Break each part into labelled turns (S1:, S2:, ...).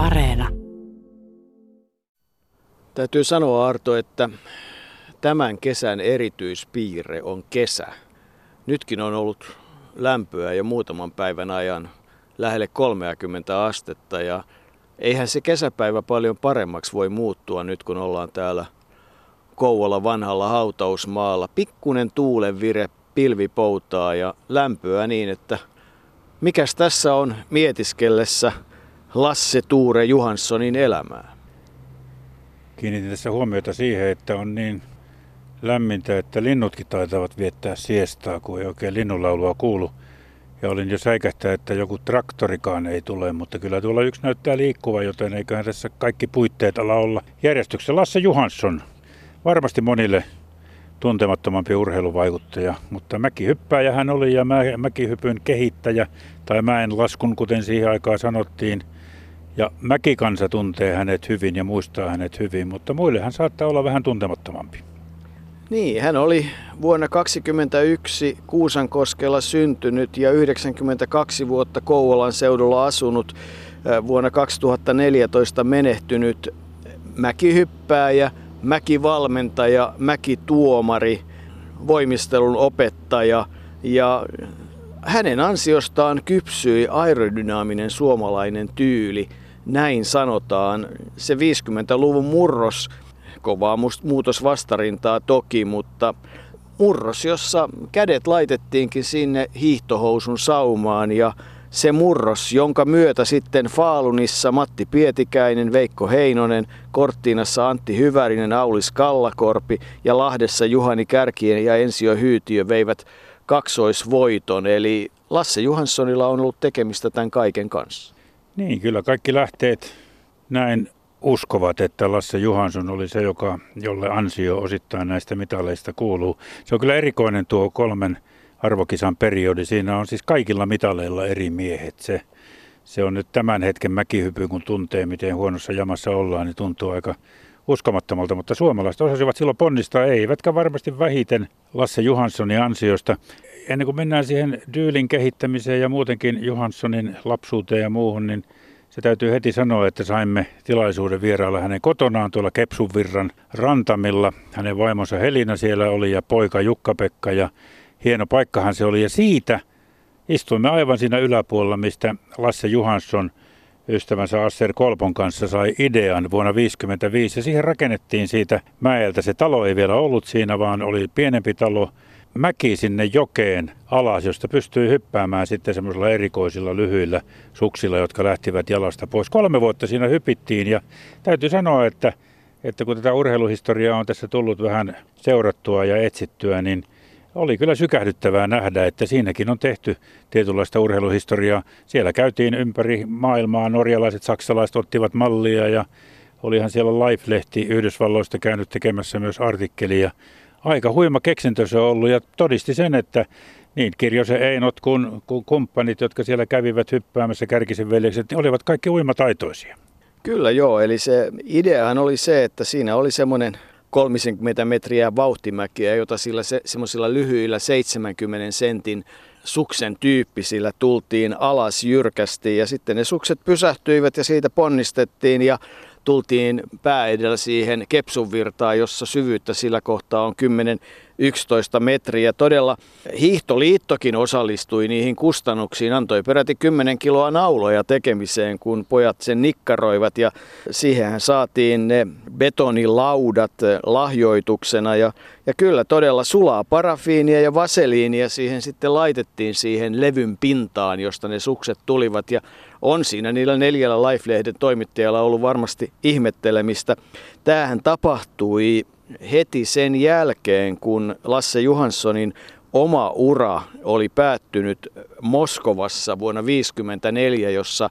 S1: Areena.
S2: Täytyy sanoa Arto, että tämän kesän erityispiirre on kesä. Nytkin on ollut lämpöä jo muutaman päivän ajan lähelle 30 astetta ja eihän se kesäpäivä paljon paremmaksi voi muuttua nyt kun ollaan täällä Kouvola vanhalla hautausmaalla. Pikkunen tuulenvire pilvipoutaa ja lämpöä niin, että mikäs tässä on mietiskellessä Lasse Tuure Johanssonin elämää?
S3: Kiinnitin tässä huomiota siihen, että on niin lämmintä, että linnutkin taitavat viettää siestaa, kun ei oikein linnunlaulua kuulu. Ja olin jo säikähtää, että joku traktorikaan ei tule, mutta kyllä tuolla yksi näyttää liikkuva, joten eiköhän tässä kaikki puitteet ala olla järjestyksessä. Lasse Johansson, varmasti monille tuntemattomampi urheiluvaikuttaja, mutta mäkihyppääjä hän oli ja mäkihypyn kehittäjä tai mäen laskun, kuten siihen aikaan sanottiin. Ja mäkikansa tuntee hänet hyvin ja muistaa hänet hyvin, mutta muille hän saattaa olla vähän tuntemattomampi.
S2: Niin, hän oli vuonna 1921 Kuusankoskella syntynyt ja 92 vuotta Kouvolan seudulla asunut, vuonna 2014 menehtynyt mäkihyppääjä, mäkivalmentaja, mäkituomari, voimistelun opettaja ja hänen ansiostaan kypsyi aerodynaaminen suomalainen tyyli, näin sanotaan. Se 50-luvun murros kovaa muutosvastarintaa toki, mutta murros, jossa kädet laitettiinkin sinne hiihtohousun saumaan ja se murros, jonka myötä sitten Faalunissa Matti Pietikäinen, Veikko Heinonen, Korttiinassa Antti Hyvärinen, Aulis Kallakorpi ja Lahdessa Juhani Kärkien ja Ensio Hyytiö veivät kaksoisvoiton. Eli Lasse Johanssonilla on ollut tekemistä tämän kaiken kanssa.
S3: Niin, kyllä kaikki lähteet näin uskovat, että Lasse Johansson oli se, joka, jolle ansio osittain näistä mitaleista kuuluu. Se on kyllä erikoinen tuo kolmen arvokisan periodi. Siinä on siis kaikilla mitaleilla eri miehet. Se, se on nyt tämän hetken mäkihypy, kun tuntee, miten huonossa jamassa ollaan, niin tuntuu aika uskomattomalta, mutta suomalaiset osasivat silloin ponnistaa, eivätkä varmasti vähiten Lasse Johanssonin ansiosta. Ennen kuin mennään siihen dyylin kehittämiseen ja muutenkin Johanssonin lapsuuteen ja muuhun, niin se täytyy heti sanoa, että saimme tilaisuuden vierailla hänen kotonaan tuolla Kepsunvirran rantamilla. Hänen vaimonsa Helina siellä oli ja poika Jukka-Pekka ja hieno paikkahan se oli. Ja siitä istuimme aivan siinä yläpuolella, mistä Lasse Johansson ystävänsä Asser Kolpon kanssa sai idean vuonna 1955. Ja siihen rakennettiin siitä mäeltä. Se talo ei vielä ollut siinä, vaan oli pienempi talo, mäki sinne jokeen alas, josta pystyi hyppäämään sitten semmoisilla erikoisilla lyhyillä suksilla, jotka lähtivät jalasta pois. Kolme vuotta siinä hypittiin ja täytyy sanoa, että, että kun tätä urheiluhistoriaa on tässä tullut vähän seurattua ja etsittyä, niin oli kyllä sykähdyttävää nähdä, että siinäkin on tehty tietynlaista urheiluhistoriaa. Siellä käytiin ympäri maailmaa, norjalaiset, saksalaiset ottivat mallia ja olihan siellä Life-lehti Yhdysvalloista käynyt tekemässä myös artikkelia aika huima keksintö se on ollut ja todisti sen, että niin Kirjosen Einot kuin, kuin kumppanit, jotka siellä kävivät hyppäämässä kärkisen veljekset, niin olivat kaikki uimataitoisia.
S2: Kyllä joo, eli se ideahan oli se, että siinä oli semmoinen 30 metriä vauhtimäkiä, jota sillä se, semmoisilla lyhyillä 70 sentin suksen tyyppisillä tultiin alas jyrkästi ja sitten ne sukset pysähtyivät ja siitä ponnistettiin ja tultiin pää edellä siihen Kepsun virtaan, jossa syvyyttä sillä kohtaa on 10-11 metriä. Todella Hiihtoliittokin osallistui niihin kustannuksiin, antoi peräti 10 kiloa nauloja tekemiseen, kun pojat sen nikkaroivat. Ja siihen saatiin ne betonilaudat lahjoituksena. Ja, ja kyllä todella sulaa parafiinia ja vaseliinia siihen sitten laitettiin siihen levyn pintaan, josta ne sukset tulivat. Ja on siinä niillä neljällä Life-lehden toimittajalla ollut varmasti ihmettelemistä. Tämähän tapahtui heti sen jälkeen, kun Lasse Johanssonin oma ura oli päättynyt Moskovassa vuonna 1954, jossa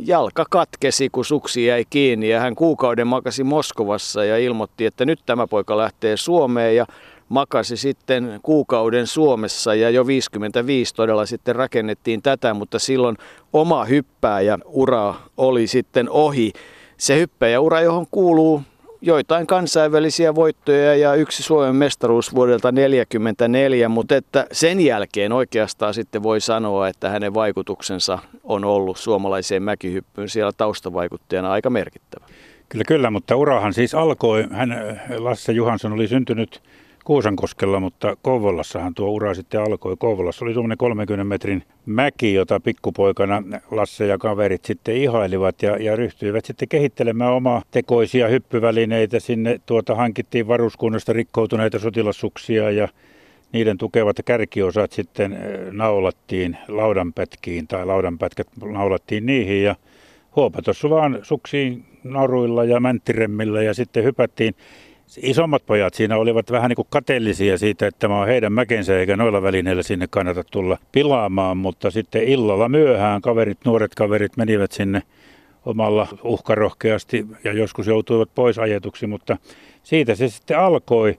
S2: jalka katkesi, kun suksi jäi kiinni ja hän kuukauden makasi Moskovassa ja ilmoitti, että nyt tämä poika lähtee Suomeen ja makasi sitten kuukauden Suomessa ja jo 55 todella sitten rakennettiin tätä, mutta silloin oma hyppääjä ura oli sitten ohi. Se hyppääjäura, johon kuuluu joitain kansainvälisiä voittoja ja yksi Suomen mestaruus vuodelta 1944, mutta että sen jälkeen oikeastaan sitten voi sanoa, että hänen vaikutuksensa on ollut suomalaiseen mäkihyppyyn siellä taustavaikuttajana aika merkittävä.
S3: Kyllä, kyllä, mutta urahan siis alkoi. Hän, Lasse Johansson oli syntynyt Kuusankoskella, mutta Kouvolassahan tuo ura sitten alkoi. Kouvolassa oli tuommoinen 30 metrin mäki, jota pikkupoikana Lasse ja kaverit sitten ihailivat ja, ja ryhtyivät sitten kehittelemään omaa tekoisia hyppyvälineitä. Sinne tuota hankittiin varuskunnasta rikkoutuneita sotilassuksia ja niiden tukevat kärkiosat sitten eh, naulattiin laudanpätkiin tai laudanpätkät naulattiin niihin ja huopatos vaan suksiin naruilla ja mänttiremmillä ja sitten hypättiin isommat pojat siinä olivat vähän niin kuin kateellisia siitä, että tämä on heidän mäkensä eikä noilla välineillä sinne kannata tulla pilaamaan, mutta sitten illalla myöhään kaverit, nuoret kaverit menivät sinne omalla uhkarohkeasti ja joskus joutuivat pois ajetuksi, mutta siitä se sitten alkoi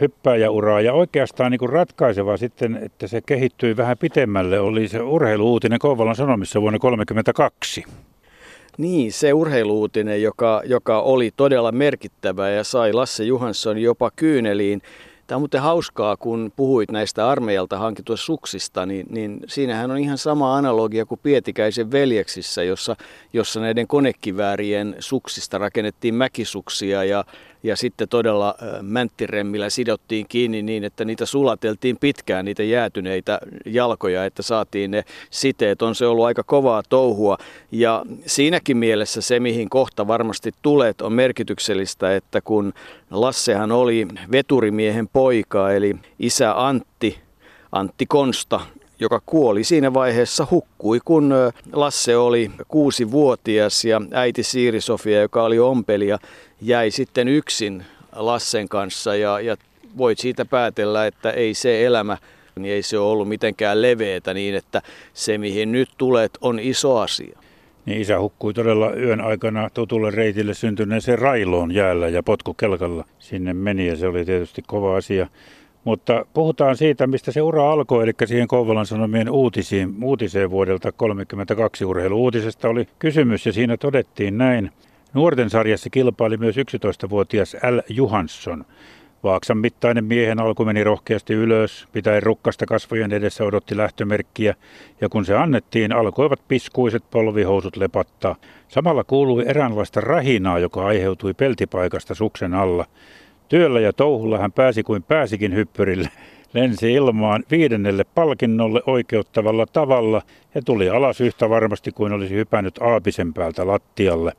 S3: hyppääjäuraa ja oikeastaan niin kuin ratkaiseva sitten, että se kehittyi vähän pitemmälle, oli se urheiluutinen Kouvolan Sanomissa vuonna 1932.
S2: Niin, se urheiluutinen, joka, joka oli todella merkittävä ja sai Lasse Johansson jopa kyyneliin. Tämä on muuten hauskaa, kun puhuit näistä armeijalta hankituista suksista, niin, niin siinähän on ihan sama analogia kuin Pietikäisen veljeksissä, jossa, jossa näiden konekiväärien suksista rakennettiin mäkisuksia ja, ja sitten todella mänttiremmillä sidottiin kiinni niin, että niitä sulateltiin pitkään, niitä jäätyneitä jalkoja, että saatiin ne siteet. On se ollut aika kovaa touhua ja siinäkin mielessä se, mihin kohta varmasti tulet, on merkityksellistä, että kun Lassehan oli veturimiehen poika, eli isä Antti, Antti Konsta, joka kuoli siinä vaiheessa, hukkui, kun Lasse oli kuusi-vuotias ja äiti Siiri Sofia, joka oli ompelija, jäi sitten yksin Lassen kanssa ja, ja voit siitä päätellä, että ei se elämä, niin ei se ole ollut mitenkään leveätä niin, että se mihin nyt tulet on iso asia.
S3: Niin isä hukkui todella yön aikana tutulle reitille syntyneeseen railoon jäällä ja potkukelkalla sinne meni ja se oli tietysti kova asia. Mutta puhutaan siitä, mistä se ura alkoi, eli siihen Kouvolan Sanomien uutisiin, uutiseen vuodelta 1932 urheiluutisesta oli kysymys ja siinä todettiin näin. Nuorten sarjassa kilpaili myös 11-vuotias L. Johansson. Vaaksan mittainen miehen alku meni rohkeasti ylös, pitäen rukkasta kasvojen edessä odotti lähtömerkkiä, ja kun se annettiin, alkoivat piskuiset polvihousut lepattaa. Samalla kuului eräänlaista rahinaa, joka aiheutui peltipaikasta suksen alla. Työllä ja touhulla hän pääsi kuin pääsikin hyppyrille, lensi ilmaan viidennelle palkinnolle oikeuttavalla tavalla ja tuli alas yhtä varmasti kuin olisi hypännyt aapisen päältä lattialle.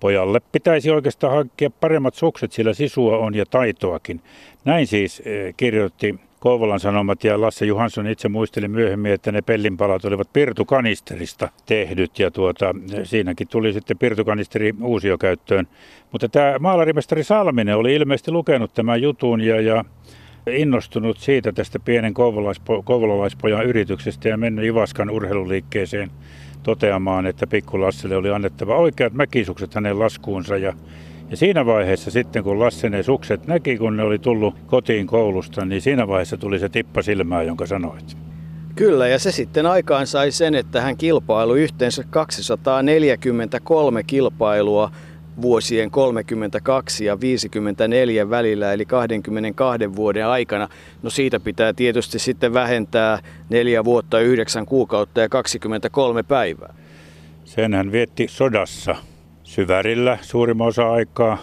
S3: Pojalle pitäisi oikeastaan hankkia paremmat sukset, sillä sisua on ja taitoakin. Näin siis eh, kirjoitti Kouvolan Sanomat ja Lasse Johansson itse muisteli myöhemmin, että ne pellinpalat olivat pirtukanisterista tehdyt ja tuota, siinäkin tuli sitten pirtukanisteri uusiokäyttöön. Mutta tämä maalarimestari Salminen oli ilmeisesti lukenut tämän jutun ja, ja innostunut siitä tästä pienen kouvolalaispojan yrityksestä ja mennyt Ivaskan urheiluliikkeeseen toteamaan, että pikku Lasselle oli annettava oikeat mäkisukset hänen laskuunsa ja ja siinä vaiheessa sitten, kun Lasse ne sukset näki, kun ne oli tullut kotiin koulusta, niin siinä vaiheessa tuli se tippa silmää, jonka sanoit.
S2: Kyllä, ja se sitten aikaan sai sen, että hän kilpailu yhteensä 243 kilpailua vuosien 32 ja 54 välillä, eli 22 vuoden aikana. No siitä pitää tietysti sitten vähentää neljä vuotta, yhdeksän kuukautta ja 23 päivää.
S3: Sen hän vietti sodassa syvärillä suurimman osa aikaa.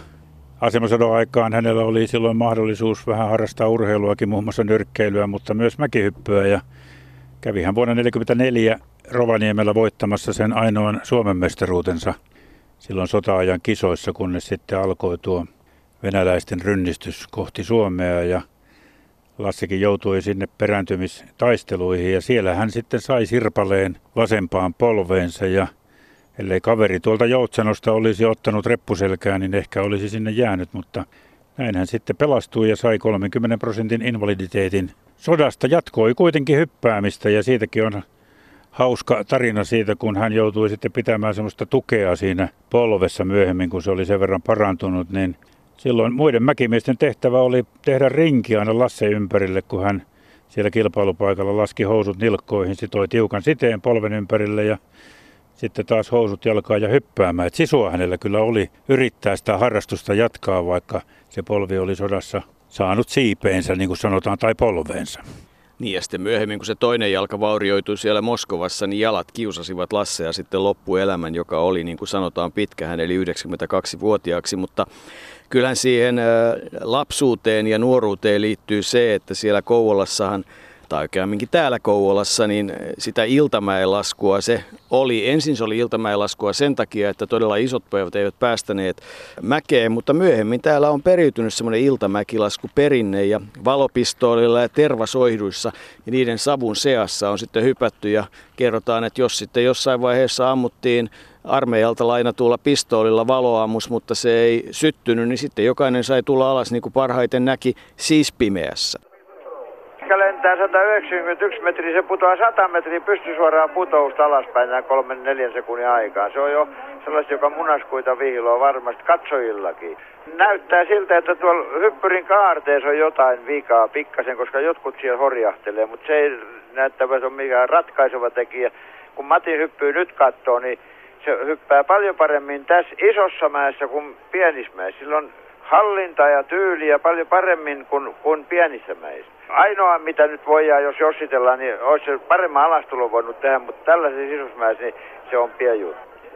S3: Asemasodon aikaan hänellä oli silloin mahdollisuus vähän harrastaa urheiluakin, muun muassa nyrkkeilyä, mutta myös mäkihyppyä. Ja kävi hän vuonna 1944 Rovaniemellä voittamassa sen ainoan Suomen mestaruutensa silloin sota-ajan kisoissa, kunnes sitten alkoi tuo venäläisten rynnistys kohti Suomea ja Lassikin joutui sinne perääntymistaisteluihin ja siellä hän sitten sai sirpaleen vasempaan polveensa ja ellei kaveri tuolta Joutsenosta olisi ottanut reppuselkään, niin ehkä olisi sinne jäänyt, mutta näin hän sitten pelastui ja sai 30 prosentin invaliditeetin. Sodasta jatkoi kuitenkin hyppäämistä ja siitäkin on hauska tarina siitä, kun hän joutui sitten pitämään semmoista tukea siinä polvessa myöhemmin, kun se oli sen verran parantunut, niin silloin muiden mäkimiesten tehtävä oli tehdä rinki aina Lasse ympärille, kun hän siellä kilpailupaikalla laski housut nilkkoihin, sitoi tiukan siteen polven ympärille ja sitten taas housut jalkaa ja hyppäämään. Et sisua hänellä kyllä oli yrittää sitä harrastusta jatkaa, vaikka se polvi oli sodassa saanut siipeensä, niin kuin sanotaan, tai polveensa.
S2: Niin ja sitten myöhemmin, kun se toinen jalka vaurioitui siellä Moskovassa, niin jalat kiusasivat Lassea sitten loppuelämän, joka oli niin kuin sanotaan pitkä, hän eli 92-vuotiaaksi, mutta kyllähän siihen lapsuuteen ja nuoruuteen liittyy se, että siellä Kouvolassahan – tai oikeamminkin täällä Kouvolassa, niin sitä iltamäelaskua se oli. Ensin se oli iltamäelaskua sen takia, että todella isot pojat eivät päästäneet mäkeen, mutta myöhemmin täällä on periytynyt semmoinen iltamäkilasku perinne ja valopistoolilla ja tervasoihduissa ja niiden savun seassa on sitten hypätty ja kerrotaan, että jos sitten jossain vaiheessa ammuttiin armeijalta lainatulla pistoolilla valoammus, mutta se ei syttynyt, niin sitten jokainen sai tulla alas niin kuin parhaiten näki, siis pimeässä
S1: lentää 191 metriä, se putoaa 100 metriä pystysuoraan putousta alaspäin näin kolmen neljän sekunnin aikaan. Se on jo sellaista, joka munaskuita vihloa varmasti katsojillakin. Näyttää siltä, että tuolla hyppyrin kaarteessa on jotain vikaa pikkasen, koska jotkut siellä horjahtelee, mutta se ei näyttävä ole mikään ratkaiseva tekijä. Kun Matin hyppyy nyt kattoo, niin se hyppää paljon paremmin tässä isossa mäessä kuin pienissä mäessä. Silloin hallinta ja tyyliä paljon paremmin kuin, kuin pienissä mäissä. Ainoa mitä nyt voidaan, jos jossitellaan, niin olisi paremman alastulon voinut tehdä, mutta tällaisessa isossa niin se on pieni.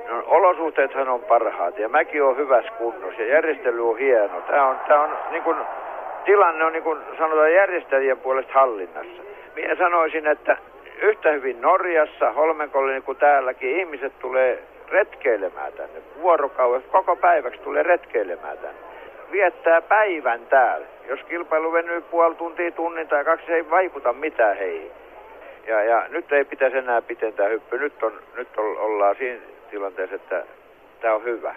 S1: No, olosuhteethan on parhaat ja mäki on hyvässä kunnossa ja järjestely on hieno. Tämä on, tämä on niin kuin, tilanne on niin kuin sanotaan järjestäjien puolesta hallinnassa. Minä sanoisin, että yhtä hyvin Norjassa, Holmenkollin kuin täälläkin ihmiset tulee retkeilemään tänne. Vuorokaudeksi koko päiväksi tulee retkeilemään tänne viettää päivän täällä. Jos kilpailu venyy puoli tuntia, tunnin tai kaksi, ei vaikuta mitään heihin. Ja, ja nyt ei pitäisi enää pitentää hyppy. Nyt, on, nyt ollaan siinä tilanteessa, että tämä on hyvä.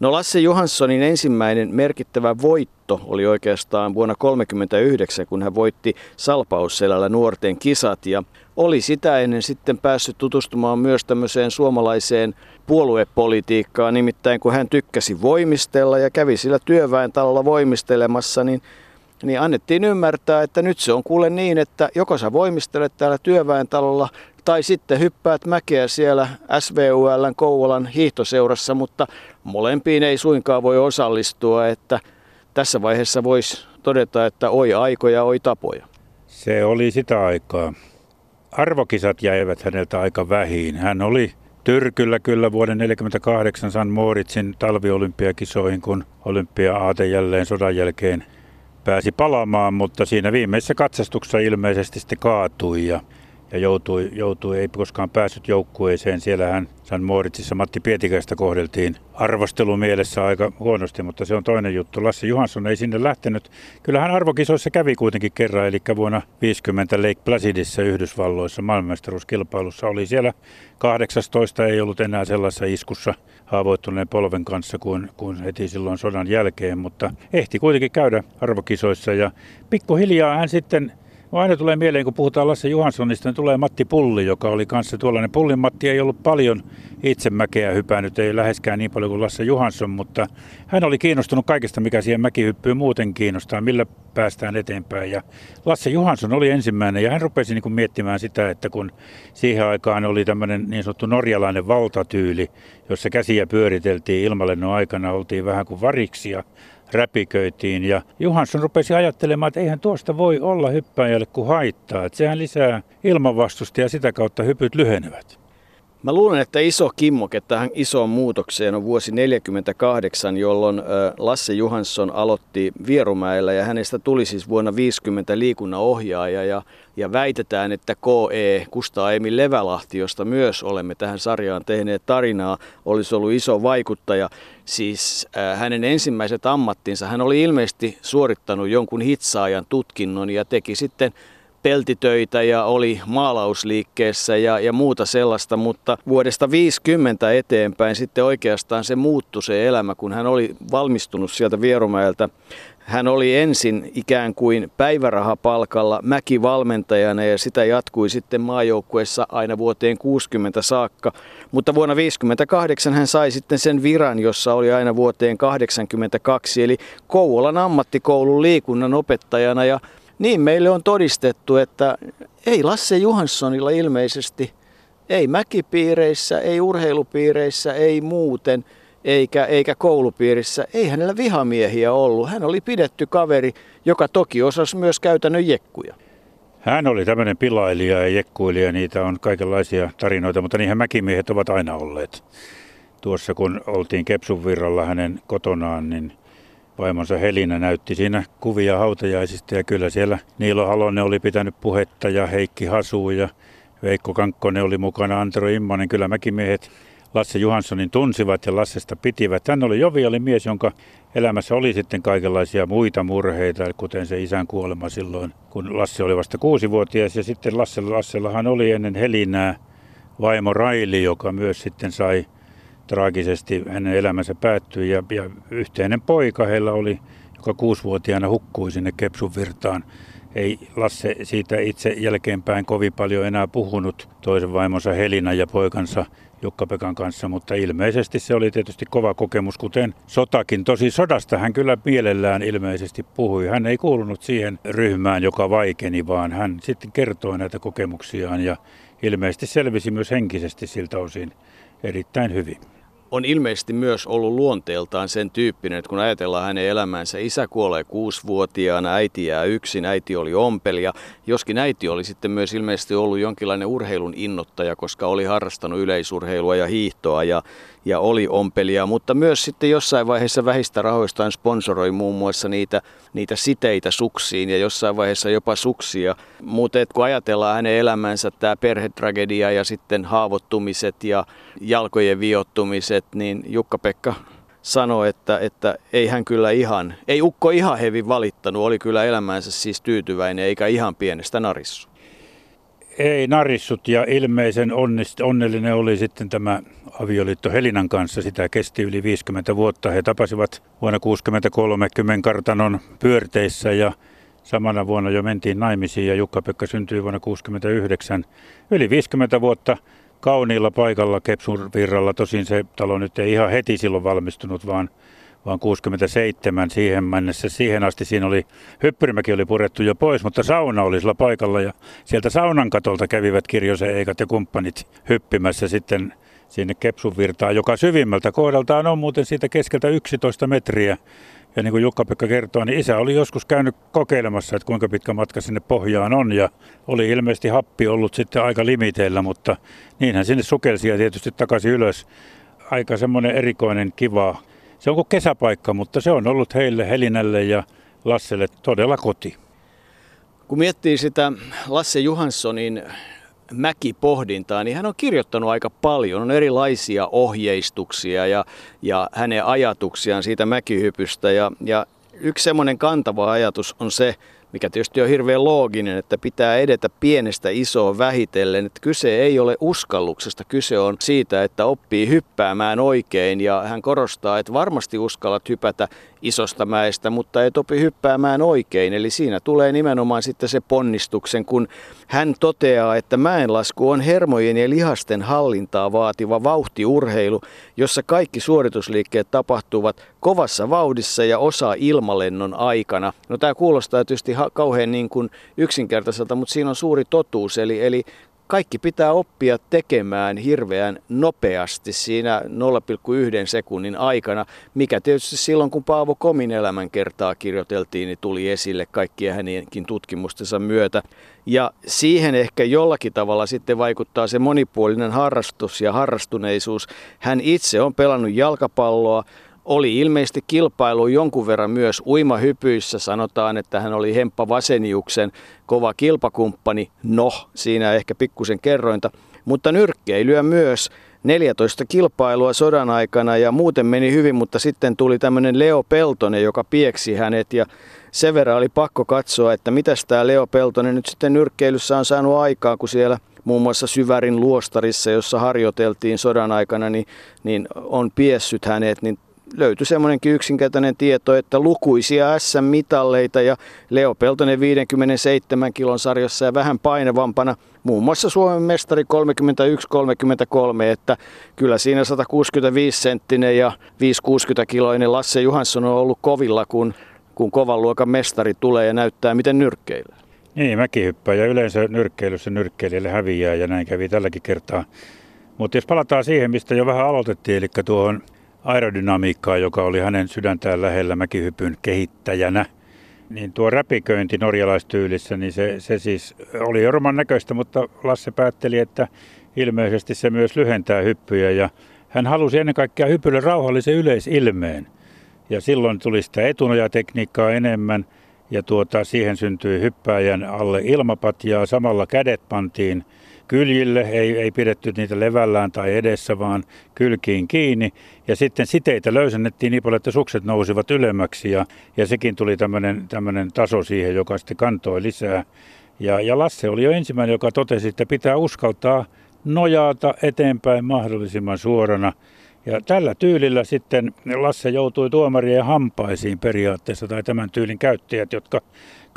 S2: No Lasse Johanssonin ensimmäinen merkittävä voitto oli oikeastaan vuonna 1939, kun hän voitti Salpausselällä nuorten kisat ja oli sitä ennen sitten päässyt tutustumaan myös tämmöiseen suomalaiseen puoluepolitiikkaan, nimittäin kun hän tykkäsi voimistella ja kävi sillä työväentalolla voimistelemassa, niin niin annettiin ymmärtää, että nyt se on kuule niin, että joko sä voimistelet täällä työväentalolla tai sitten hyppäät mäkeä siellä SVULn Kouvolan hiihtoseurassa, mutta molempiin ei suinkaan voi osallistua, että tässä vaiheessa voisi todeta, että oi aikoja, oi tapoja.
S3: Se oli sitä aikaa. Arvokisat jäivät häneltä aika vähiin. Hän oli Tyrkyllä kyllä vuoden 1948 San Moritzin talviolympiakisoihin, kun olympia-aate jälleen sodan jälkeen pääsi palaamaan, mutta siinä viimeisessä katsastuksessa ilmeisesti sitten kaatui ja ja joutui, joutui, ei koskaan päässyt joukkueeseen. Siellähän San Moritzissa Matti Pietikäistä kohdeltiin arvostelumielessä aika huonosti, mutta se on toinen juttu. Lasse Johansson ei sinne lähtenyt. Kyllähän arvokisoissa kävi kuitenkin kerran, eli vuonna 50 Lake Placidissa Yhdysvalloissa maailmanmestaruuskilpailussa oli siellä 18, ei ollut enää sellaisessa iskussa haavoittuneen polven kanssa kuin, kuin heti silloin sodan jälkeen, mutta ehti kuitenkin käydä arvokisoissa ja pikkuhiljaa hän sitten Aina tulee mieleen, kun puhutaan Lasse Johanssonista, niin tulee Matti Pulli, joka oli kanssa tuollainen. Pullin Matti ei ollut paljon itse mäkeä hypännyt, ei läheskään niin paljon kuin Lasse Johansson, mutta hän oli kiinnostunut kaikesta, mikä siihen mäkihyppyyn muuten kiinnostaa, millä päästään eteenpäin. Ja Lasse Johansson oli ensimmäinen ja hän rupesi niin kuin miettimään sitä, että kun siihen aikaan oli tämmöinen niin sanottu norjalainen valtatyyli, jossa käsiä pyöriteltiin ilmalennon aikana, oltiin vähän kuin variksia räpiköitiin. Ja Johansson rupesi ajattelemaan, että eihän tuosta voi olla hyppäjälle kuin haittaa. Että sehän lisää ilmanvastusta ja sitä kautta hypyt lyhenevät.
S2: Mä luulen, että iso kimmoke tähän isoon muutokseen on vuosi 1948, jolloin Lasse Johansson aloitti Vierumäellä ja hänestä tuli siis vuonna 50 liikunnan ohjaaja ja, ja väitetään, että KE Kustaa Emil Levälahti, josta myös olemme tähän sarjaan tehneet tarinaa, olisi ollut iso vaikuttaja. Siis äh, hänen ensimmäiset ammattinsa, hän oli ilmeisesti suorittanut jonkun hitsaajan tutkinnon ja teki sitten peltitöitä ja oli maalausliikkeessä ja, ja muuta sellaista, mutta vuodesta 50 eteenpäin sitten oikeastaan se muuttui se elämä, kun hän oli valmistunut sieltä Vierumäeltä. Hän oli ensin ikään kuin päivärahapalkalla mäkivalmentajana ja sitä jatkui sitten maajoukkueessa aina vuoteen 60 saakka. Mutta vuonna 58 hän sai sitten sen viran, jossa oli aina vuoteen 82, eli Kouvolan ammattikoulun liikunnan opettajana ja niin meille on todistettu, että ei Lasse Johanssonilla ilmeisesti Ei mäkipiireissä, ei urheilupiireissä, ei muuten, eikä, eikä koulupiirissä. Ei hänellä vihamiehiä ollut. Hän oli pidetty kaveri, joka toki osasi myös käytännön jekkuja.
S3: Hän oli tämmöinen pilailija ja jekkuilija, niitä on kaikenlaisia tarinoita, mutta niinhän mäkimiehet ovat aina olleet. Tuossa kun oltiin Kepsun virralla hänen kotonaan, niin vaimonsa Helina näytti siinä kuvia hautajaisista ja kyllä siellä Niilo Halonen oli pitänyt puhetta ja Heikki Hasu ja Veikko Kankkonen oli mukana, Antero Immonen. Kyllä mäkimiehet Lasse Johanssonin tunsivat ja Lassesta pitivät. Hän oli joviali mies, jonka elämässä oli sitten kaikenlaisia muita murheita, kuten se isän kuolema silloin, kun Lasse oli vasta kuusivuotias. Ja sitten Lassella, Lassellahan oli ennen Helinää vaimo Raili, joka myös sitten sai traagisesti hänen elämänsä päättyi. Ja, ja yhteinen poika heillä oli, joka kuusivuotiaana hukkui sinne Kepsun virtaan. Ei Lasse siitä itse jälkeenpäin kovin paljon enää puhunut toisen vaimonsa Helina ja poikansa Jukka-Pekan kanssa, mutta ilmeisesti se oli tietysti kova kokemus, kuten sotakin. Tosi sodasta hän kyllä mielellään ilmeisesti puhui. Hän ei kuulunut siihen ryhmään, joka vaikeni, vaan hän sitten kertoi näitä kokemuksiaan ja ilmeisesti selvisi myös henkisesti siltä osin erittäin hyvin
S2: on ilmeisesti myös ollut luonteeltaan sen tyyppinen, että kun ajatellaan hänen elämänsä, isä kuolee kuusivuotiaana, äiti jää yksin, äiti oli ompelija. Joskin äiti oli sitten myös ilmeisesti ollut jonkinlainen urheilun innottaja, koska oli harrastanut yleisurheilua ja hiihtoa ja, ja oli ompelija, mutta myös sitten jossain vaiheessa vähistä rahoistaan sponsoroi muun muassa niitä, niitä siteitä suksiin ja jossain vaiheessa jopa suksia. Mutta kun ajatellaan hänen elämänsä, tämä perhetragedia ja sitten haavoittumiset ja jalkojen viottumiset, niin Jukka-Pekka sanoi, että, että ei hän kyllä ihan, ei ukko ihan hevin valittanut, oli kyllä elämänsä siis tyytyväinen eikä ihan pienestä narissu
S3: ei narissut ja ilmeisen onnist, onnellinen oli sitten tämä avioliitto Helinan kanssa. Sitä kesti yli 50 vuotta. He tapasivat vuonna 1963 kartanon pyörteissä ja samana vuonna jo mentiin naimisiin ja Jukka-Pekka syntyi vuonna 1969. Yli 50 vuotta kauniilla paikalla Kepsun virralla. Tosin se talo nyt ei ihan heti silloin valmistunut, vaan vaan 67 siihen mennessä. Siihen asti siinä oli, hyppyrimäki oli purettu jo pois, mutta sauna oli sillä paikalla ja sieltä saunan katolta kävivät Eikat ja kumppanit hyppimässä sitten sinne Kepsun virtaan, joka syvimmältä kohdaltaan on muuten siitä keskeltä 11 metriä. Ja niin kuin Jukka-Pekka kertoo, niin isä oli joskus käynyt kokeilemassa, että kuinka pitkä matka sinne pohjaan on. Ja oli ilmeisesti happi ollut sitten aika limiteillä, mutta niinhän sinne sukelsi ja tietysti takaisin ylös. Aika semmoinen erikoinen, kiva se on kuin kesäpaikka, mutta se on ollut heille, Helinälle ja Lasselle todella koti.
S2: Kun miettii sitä Lasse Johanssonin mäkipohdintaa, niin hän on kirjoittanut aika paljon. On erilaisia ohjeistuksia ja, ja hänen ajatuksiaan siitä mäkihypystä. Ja, ja yksi semmoinen kantava ajatus on se, mikä tietysti on hirveän looginen, että pitää edetä pienestä isoon vähitellen. Että kyse ei ole uskalluksesta, kyse on siitä, että oppii hyppäämään oikein ja hän korostaa, että varmasti uskallat hypätä isosta mäestä, mutta et opi hyppäämään oikein. Eli siinä tulee nimenomaan sitten se ponnistuksen, kun hän toteaa, että mäenlasku on hermojen ja lihasten hallintaa vaativa vauhtiurheilu, jossa kaikki suoritusliikkeet tapahtuvat kovassa vauhdissa ja osa ilmalennon aikana. No tämä kuulostaa tietysti kauhean niin kuin yksinkertaiselta, mutta siinä on suuri totuus. Eli, eli kaikki pitää oppia tekemään hirveän nopeasti siinä 0,1 sekunnin aikana, mikä tietysti silloin kun Paavo Komin elämän kertaa kirjoiteltiin, niin tuli esille kaikkien hänenkin tutkimustensa myötä. Ja siihen ehkä jollakin tavalla sitten vaikuttaa se monipuolinen harrastus ja harrastuneisuus. Hän itse on pelannut jalkapalloa, oli ilmeisesti kilpailu jonkun verran myös uimahypyissä. Sanotaan, että hän oli Hemppa Vaseniuksen kova kilpakumppani. No, siinä ehkä pikkusen kerrointa. Mutta nyrkkeilyä myös. 14 kilpailua sodan aikana ja muuten meni hyvin, mutta sitten tuli tämmöinen Leo Peltonen, joka pieksi hänet ja sen verran oli pakko katsoa, että mitä tämä Leo Peltonen nyt sitten nyrkkeilyssä on saanut aikaa, kun siellä muun muassa Syvärin luostarissa, jossa harjoiteltiin sodan aikana, niin, niin on piessyt hänet, niin löytyi semmoinenkin yksinkertainen tieto, että lukuisia SM-mitalleita ja Leo Peltonen 57 kilon sarjassa ja vähän painevampana, muun muassa Suomen mestari 31-33, että kyllä siinä 165 senttinen ja 560 kiloinen Lasse Johansson on ollut kovilla, kun, kun kovan luokan mestari tulee ja näyttää, miten nyrkkeillä.
S3: Niin, mäkihyppää ja yleensä nyrkkeilyssä nyrkkeilijälle häviää ja näin kävi tälläkin kertaa. Mutta jos palataan siihen, mistä jo vähän aloitettiin, eli tuohon aerodynamiikkaan, joka oli hänen sydäntään lähellä mäkihypyn kehittäjänä, niin tuo räpiköinti norjalaistyylissä, niin se, se siis oli Jorman näköistä, mutta Lasse päätteli, että ilmeisesti se myös lyhentää hyppyjä ja hän halusi ennen kaikkea hypylle rauhallisen yleisilmeen. Ja silloin tuli sitä etunojatekniikkaa enemmän ja tuota, siihen syntyi hyppääjän alle ilmapatjaa. Samalla kädet pantiin kyljille, ei, ei pidetty niitä levällään tai edessä, vaan kylkiin kiinni. Ja sitten siteitä löysennettiin niin paljon, että sukset nousivat ylemmäksi ja, ja sekin tuli tämmöinen taso siihen, joka sitten kantoi lisää. Ja, ja Lasse oli jo ensimmäinen, joka totesi, että pitää uskaltaa nojata eteenpäin mahdollisimman suorana. Ja tällä tyylillä sitten Lasse joutui tuomarien hampaisiin periaatteessa, tai tämän tyylin käyttäjät, jotka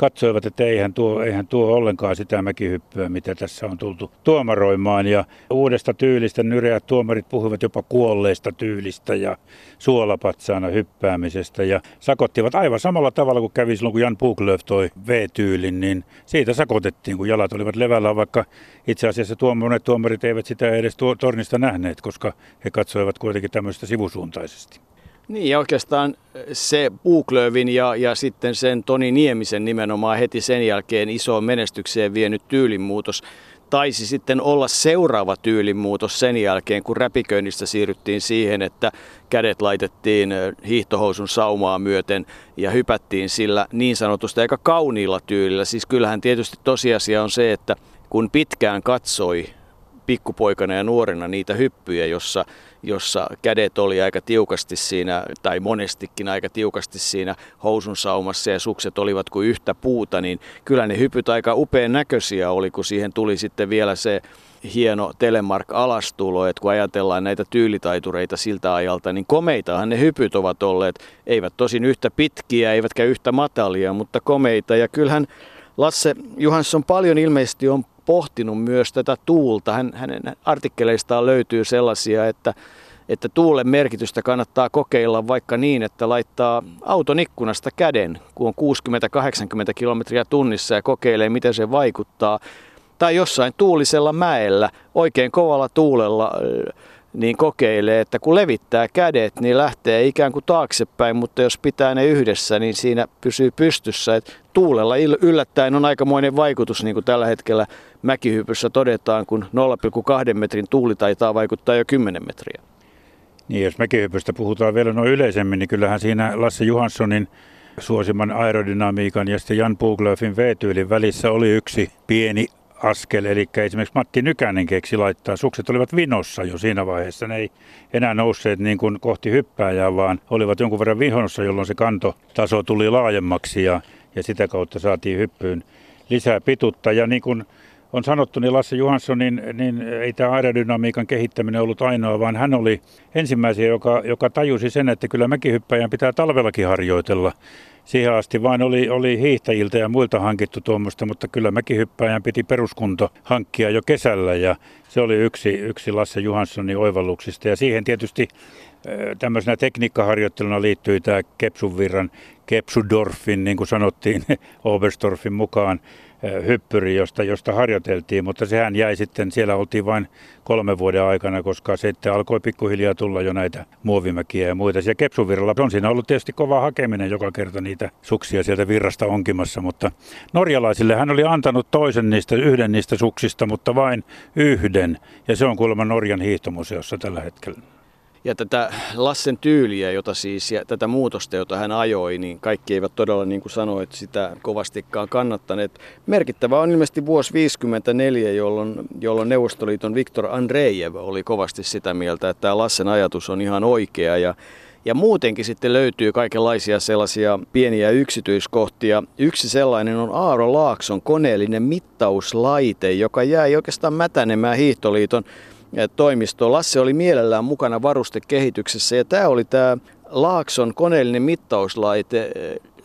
S3: katsoivat, että eihän tuo, eihän tuo ollenkaan sitä mäkihyppyä, mitä tässä on tultu tuomaroimaan. Ja uudesta tyylistä nyreät tuomarit puhuivat jopa kuolleesta tyylistä ja suolapatsaana hyppäämisestä. Ja sakottivat aivan samalla tavalla kuin kävi silloin, kun Jan Puglöf toi V-tyylin, niin siitä sakotettiin, kun jalat olivat levällä, vaikka itse asiassa tuo, tuomarit eivät sitä edes tornista nähneet, koska he katsoivat kuitenkin tämmöistä sivusuuntaisesti.
S2: Niin ja oikeastaan se Puuklövin ja, ja sitten sen Toni Niemisen nimenomaan heti sen jälkeen isoon menestykseen vienyt tyylinmuutos taisi sitten olla seuraava tyylinmuutos sen jälkeen, kun räpiköinnistä siirryttiin siihen, että kädet laitettiin hiihtohousun saumaa myöten ja hypättiin sillä niin sanotusta aika kauniilla tyylillä. Siis kyllähän tietysti tosiasia on se, että kun pitkään katsoi pikkupoikana ja nuorena niitä hyppyjä, jossa, jossa kädet oli aika tiukasti siinä, tai monestikin aika tiukasti siinä housun saumassa ja sukset olivat kuin yhtä puuta, niin kyllä ne hypyt aika upean näköisiä oli, kun siihen tuli sitten vielä se hieno Telemark-alastulo, että kun ajatellaan näitä tyylitaitureita siltä ajalta, niin komeitahan ne hypyt ovat olleet, eivät tosin yhtä pitkiä, eivätkä yhtä matalia, mutta komeita. Ja kyllähän Lasse Johansson paljon ilmeisesti on pohtinut myös tätä tuulta. Hän, hänen artikkeleistaan löytyy sellaisia, että, että tuulen merkitystä kannattaa kokeilla vaikka niin, että laittaa auton ikkunasta käden, kun on 60-80 kilometriä tunnissa ja kokeilee, miten se vaikuttaa. Tai jossain tuulisella mäellä, oikein kovalla tuulella niin kokeilee, että kun levittää kädet, niin lähtee ikään kuin taaksepäin, mutta jos pitää ne yhdessä, niin siinä pysyy pystyssä. Et tuulella yllättäen on aikamoinen vaikutus, niin kuin tällä hetkellä mäkihypyssä todetaan, kun 0,2 metrin tuuli taitaa vaikuttaa jo 10 metriä.
S3: Niin, jos mäkihypystä puhutaan vielä noin yleisemmin, niin kyllähän siinä Lasse Johanssonin suosiman aerodynamiikan ja sitten Jan Puglöfin V-tyylin välissä oli yksi pieni askel. Eli esimerkiksi Matti Nykänen keksi laittaa. Sukset olivat vinossa jo siinä vaiheessa. Ne ei enää nousseet niin kuin kohti hyppääjää, vaan olivat jonkun verran vinossa, jolloin se kantotaso tuli laajemmaksi ja, ja sitä kautta saatiin hyppyyn lisää pituutta. Ja niin kuin on sanottu, niin Lasse Johanssonin, niin ei tämä aerodynamiikan kehittäminen ollut ainoa, vaan hän oli ensimmäisiä, joka, joka tajusi sen, että kyllä mäkihyppäjän pitää talvellakin harjoitella. Siihen asti vain oli, oli hiihtäjiltä ja muilta hankittu tuommoista, mutta kyllä mäkihyppäjän piti peruskunto hankkia jo kesällä ja se oli yksi, yksi Lasse Johanssonin oivalluksista. Ja siihen tietysti tämmöisenä tekniikkaharjoitteluna liittyy tämä Kepsuvirran, Kepsudorfin, niin kuin sanottiin Oberstorfin mukaan, hyppyri, josta, josta harjoiteltiin, mutta sehän jäi sitten, siellä oltiin vain kolme vuoden aikana, koska sitten alkoi pikkuhiljaa tulla jo näitä muovimäkiä ja muita. Ja Kepsuvirralla on siinä ollut tietysti kova hakeminen joka kerta niitä suksia sieltä virrasta onkimassa, mutta norjalaisille hän oli antanut toisen niistä, yhden niistä suksista, mutta vain yhden, ja se on kuulemma Norjan hiihtomuseossa tällä hetkellä.
S2: Ja tätä Lassen tyyliä, jota siis, ja tätä muutosta, jota hän ajoi, niin kaikki eivät todella, niin kuin sanoit, sitä kovastikaan kannattaneet. Merkittävä on ilmeisesti vuosi 1954, jolloin, jolloin Neuvostoliiton Viktor Andreev oli kovasti sitä mieltä, että tämä Lassen ajatus on ihan oikea. Ja, ja muutenkin sitten löytyy kaikenlaisia sellaisia pieniä yksityiskohtia. Yksi sellainen on Aaro Laakson koneellinen mittauslaite, joka jäi oikeastaan mätänemään Hiihtoliiton toimisto. Lasse oli mielellään mukana varustekehityksessä ja tämä oli tämä Laakson koneellinen mittauslaite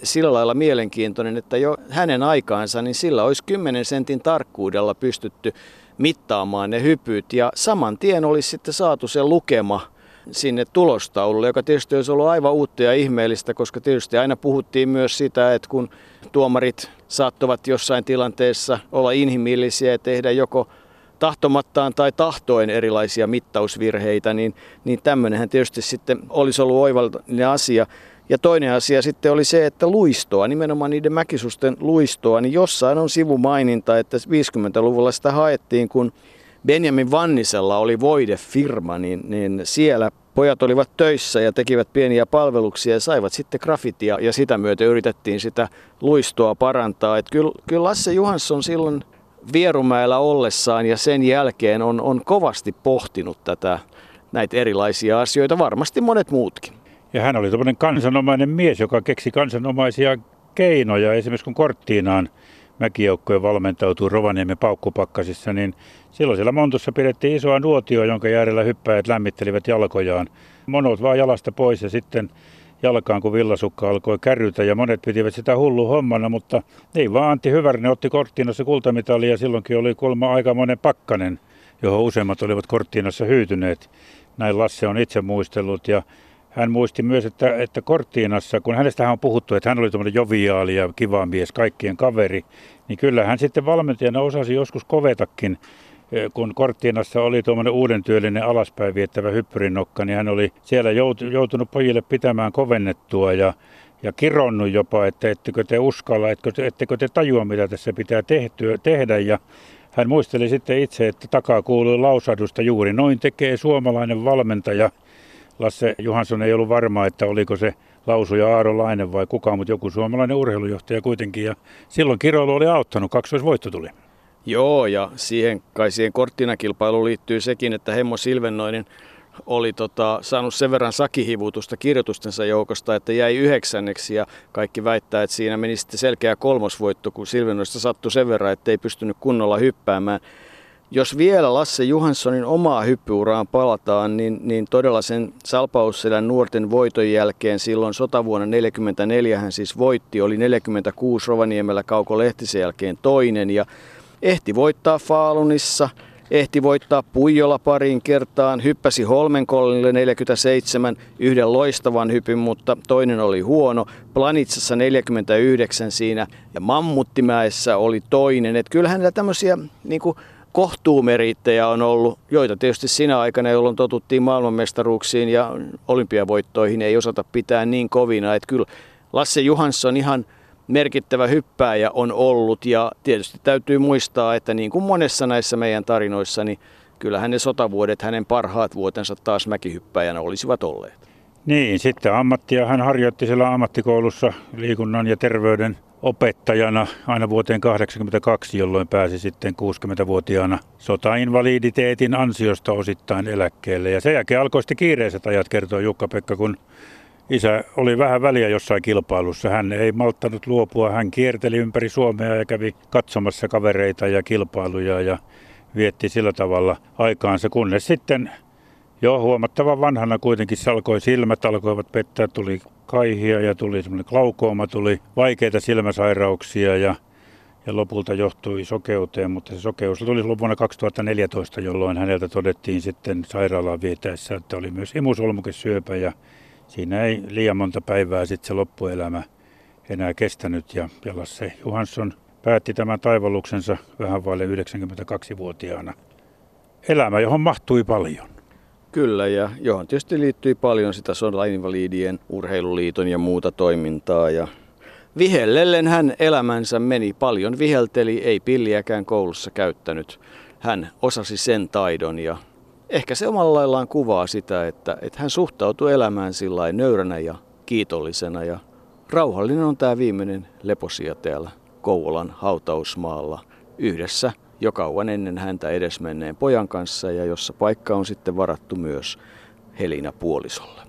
S2: sillä lailla mielenkiintoinen, että jo hänen aikaansa niin sillä olisi 10 sentin tarkkuudella pystytty mittaamaan ne hypyt ja saman tien olisi sitten saatu se lukema sinne tulostaululle, joka tietysti olisi ollut aivan uutta ja ihmeellistä, koska tietysti aina puhuttiin myös sitä, että kun tuomarit saattavat jossain tilanteessa olla inhimillisiä ja tehdä joko tahtomattaan tai tahtoen erilaisia mittausvirheitä, niin, niin tämmöinenhän tietysti sitten olisi ollut oivallinen asia. Ja toinen asia sitten oli se, että luistoa, nimenomaan niiden mäkisusten luistoa, niin jossain on sivumaininta, että 50-luvulla sitä haettiin, kun Benjamin Vannisella oli Voide-firma, niin, niin siellä pojat olivat töissä ja tekivät pieniä palveluksia ja saivat sitten grafitia ja sitä myöten yritettiin sitä luistoa parantaa. Että kyllä, kyllä Lasse Johansson silloin Vierumäellä ollessaan ja sen jälkeen on, on kovasti pohtinut tätä, näitä erilaisia asioita, varmasti monet muutkin.
S3: Ja hän oli tämmöinen kansanomainen mies, joka keksi kansanomaisia keinoja. Esimerkiksi kun Korttiinaan mäkijoukkojen valmentautuu Rovaniemen paukkupakkasissa, niin silloin siellä Montussa pidettiin isoa nuotioa, jonka jäärellä hyppäjät lämmittelivät jalkojaan. Monot vaan jalasta pois ja sitten jalkaan, kun villasukka alkoi kärrytä ja monet pitivät sitä hullu hommana, mutta ei vaan Antti Hyvärinen otti Korttiinassa kultamitalia ja silloinkin oli kolma aikamoinen pakkanen, johon useimmat olivat Korttiinassa hyytyneet. Näin Lasse on itse muistellut ja hän muisti myös, että, että Korttiinassa, kun hänestä on puhuttu, että hän oli tämmöinen joviaali ja kiva mies, kaikkien kaveri, niin kyllä hän sitten valmentajana osasi joskus kovetakin kun Korttiinassa oli tuommoinen uuden työllinen alaspäin viettävä hyppyrinnokka, niin hän oli siellä joutunut pojille pitämään kovennettua ja, ja kironnut jopa, että ettekö te uskalla, ettekö, ettekö te tajua, mitä tässä pitää tehtyä, tehdä. Ja hän muisteli sitten itse, että takaa kuului lausadusta juuri, noin tekee suomalainen valmentaja. Lasse Johansson ei ollut varma, että oliko se lausuja Aaro Lainen vai kuka, mutta joku suomalainen urheilujohtaja kuitenkin. Ja silloin kiroilu oli auttanut, kaksoisvoitto tuli.
S2: Joo, ja siihen, kai siihen korttinakilpailuun liittyy sekin, että Hemmo Silvennoinen oli tota, saanut sen verran sakihivutusta kirjoitustensa joukosta, että jäi yhdeksänneksi ja kaikki väittää, että siinä meni sitten selkeä kolmosvoitto, kun Silvennoista sattui sen verran, että ei pystynyt kunnolla hyppäämään. Jos vielä Lasse Johanssonin omaa hyppyuraan palataan, niin, niin todella sen Salpausselän nuorten voiton jälkeen silloin sotavuonna 1944 hän siis voitti, oli 46 Rovaniemellä Kauko Lehtisen jälkeen toinen ja Ehti voittaa Faalunissa, ehti voittaa Puijola pariin kertaan, hyppäsi Holmenkollille 47 yhden loistavan hypyn, mutta toinen oli huono. Planitsassa 49 siinä ja Mammuttimäessä oli toinen. Et kyllähän hänellä tämmöisiä niin kohtuumerittejä on ollut, joita tietysti sinä aikana, jolloin totuttiin maailmanmestaruuksiin ja olympiavoittoihin, ei osata pitää niin kovina. Että kyllä Lasse Johansson ihan – merkittävä hyppääjä on ollut ja tietysti täytyy muistaa, että niin kuin monessa näissä meidän tarinoissa, niin kyllähän ne sotavuodet, hänen parhaat vuotensa taas mäkihyppäjänä olisivat olleet.
S3: Niin, sitten ammattia hän harjoitti siellä ammattikoulussa liikunnan ja terveyden opettajana aina vuoteen 1982, jolloin pääsi sitten 60-vuotiaana sotainvaliditeetin ansiosta osittain eläkkeelle. Ja sen jälkeen alkoi sitten kiireiset ajat, kertoo Jukka-Pekka, kun Isä oli vähän väliä jossain kilpailussa. Hän ei malttanut luopua. Hän kierteli ympäri Suomea ja kävi katsomassa kavereita ja kilpailuja ja vietti sillä tavalla aikaansa, kunnes sitten jo huomattavan vanhana kuitenkin alkoi silmät, alkoivat pettää, tuli kaihia ja tuli semmoinen glaukooma, tuli vaikeita silmäsairauksia ja, ja lopulta johtui sokeuteen, mutta se sokeus tuli vuonna 2014, jolloin häneltä todettiin sitten sairaalaan vietäessä, että oli myös imusolmukesyöpä ja siinä ei liian monta päivää sitten se loppuelämä enää kestänyt ja se Johansson päätti tämän taivalluksensa vähän vaille 92-vuotiaana. Elämä, johon mahtui paljon.
S2: Kyllä, ja johon tietysti liittyi paljon sitä Sodainvalidien urheiluliiton ja muuta toimintaa. Ja vihellellen hän elämänsä meni paljon, vihelteli, ei pilliäkään koulussa käyttänyt. Hän osasi sen taidon ja ehkä se omalla laillaan kuvaa sitä, että, että hän suhtautuu elämään sillä nöyränä ja kiitollisena ja rauhallinen on tämä viimeinen leposia täällä Kouvolan hautausmaalla yhdessä jo kauan ennen häntä edesmenneen pojan kanssa ja jossa paikka on sitten varattu myös Helina puolisolle.